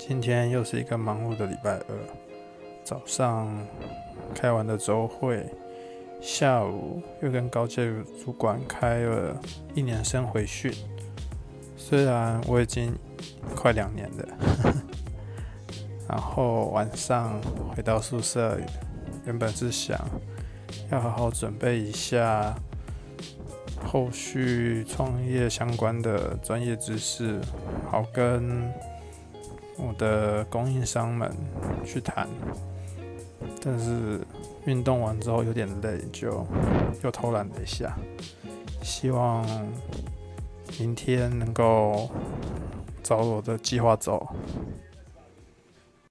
今天又是一个忙碌的礼拜二，早上开完的周会，下午又跟高阶主管开了一年生回训。虽然我已经快两年了，然后晚上回到宿舍，原本是想要好好准备一下后续创业相关的专业知识，好跟我的供应商们去谈。但是运动完之后有点累，就又偷懒了一下，希望。明天能够照我的计划走。